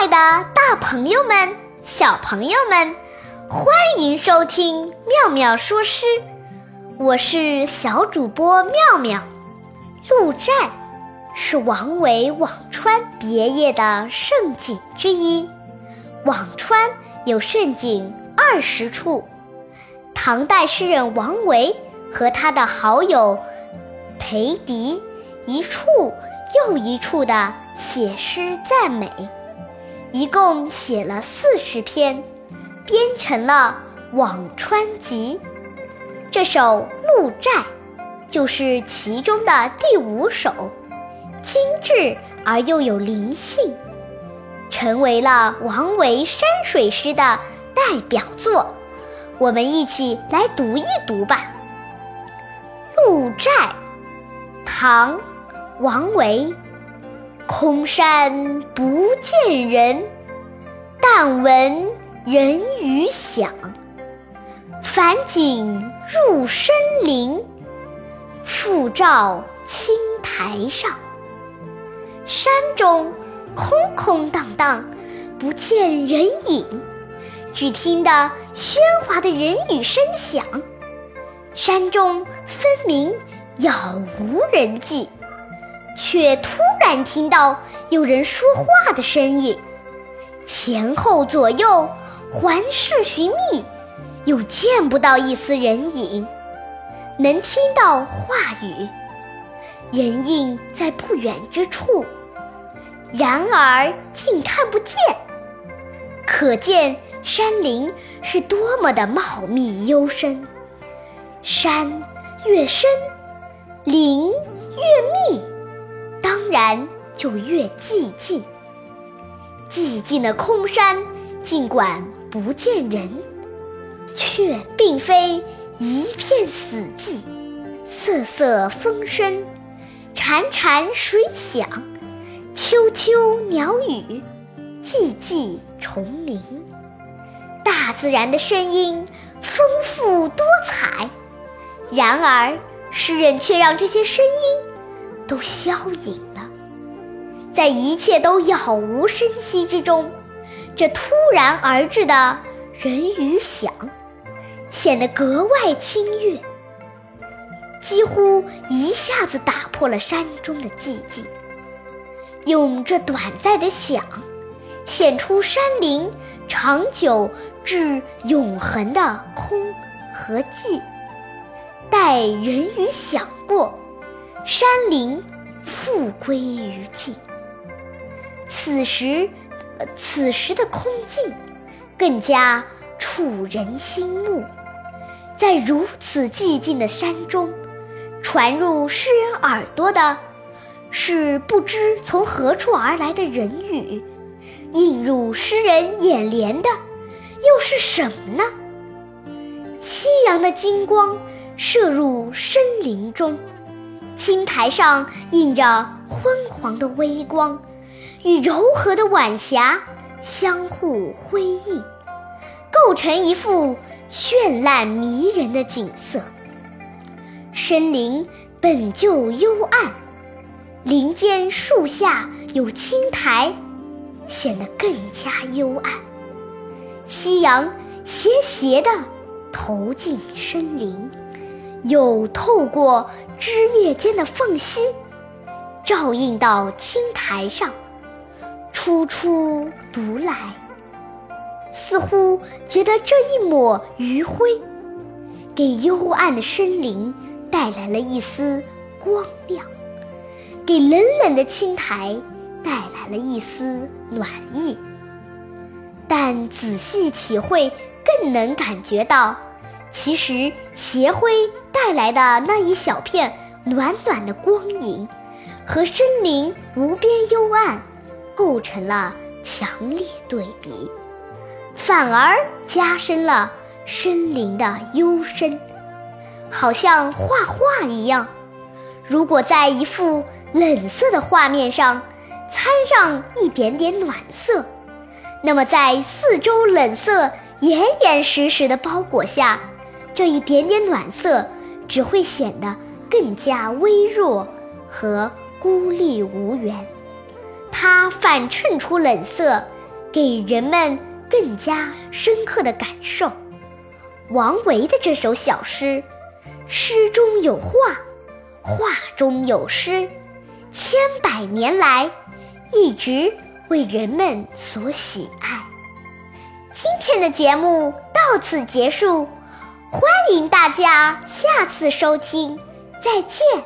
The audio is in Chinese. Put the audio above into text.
爱的大朋友们、小朋友们，欢迎收听妙妙说诗。我是小主播妙妙。鹿寨是王维辋川别业的胜景之一。辋川有胜景二十处。唐代诗人王维和他的好友裴迪一处又一处的写诗赞美。一共写了四十篇，编成了《辋川集》。这首《鹿寨》就是其中的第五首，精致而又有灵性，成为了王维山水诗的代表作。我们一起来读一读吧，《鹿寨》，唐·王维。空山不见人，但闻人语响。返景入深林，复照青苔上。山中空空荡荡，不见人影，只听得喧哗的人语声响。山中分明杳无人迹。却突然听到有人说话的声音，前后左右环视寻觅，又见不到一丝人影，能听到话语，人影在不远之处，然而竟看不见，可见山林是多么的茂密幽深，山越深，林越密。然就越寂静。寂静的空山，尽管不见人，却并非一片死寂。瑟瑟风声，潺潺水响，啾啾鸟语，寂寂虫鸣。大自然的声音丰富多彩，然而诗人却让这些声音。都消隐，在一切都杳无声息之中，这突然而至的人与响，显得格外清越，几乎一下子打破了山中的寂静。用这短暂的响，显出山林长久至永恒的空和寂。待人与响过。山林复归于静，此时，此时的空寂更加触人心目。在如此寂静的山中，传入诗人耳朵的，是不知从何处而来的人语；映入诗人眼帘的，又是什么呢？夕阳的金光射入深林中。青苔上映着昏黄的微光，与柔和的晚霞相互辉映，构成一幅绚烂迷人的景色。深林本就幽暗，林间树下有青苔，显得更加幽暗。夕阳斜斜地投进深林。又透过枝叶间的缝隙，照映到青苔上，初出独来，似乎觉得这一抹余晖，给幽暗的森林带来了一丝光亮，给冷冷的青苔带来了一丝暖意。但仔细体会，更能感觉到。其实，斜晖带来的那一小片暖暖的光影，和森林无边幽暗构成了强烈对比，反而加深了森林的幽深，好像画画一样。如果在一幅冷色的画面上掺上一点点暖色，那么在四周冷色严严实实的包裹下。这一点点暖色，只会显得更加微弱和孤立无援。它反衬出冷色，给人们更加深刻的感受。王维的这首小诗，诗中有画，画中有诗，千百年来一直为人们所喜爱。今天的节目到此结束，欢迎大家下次收听，再见。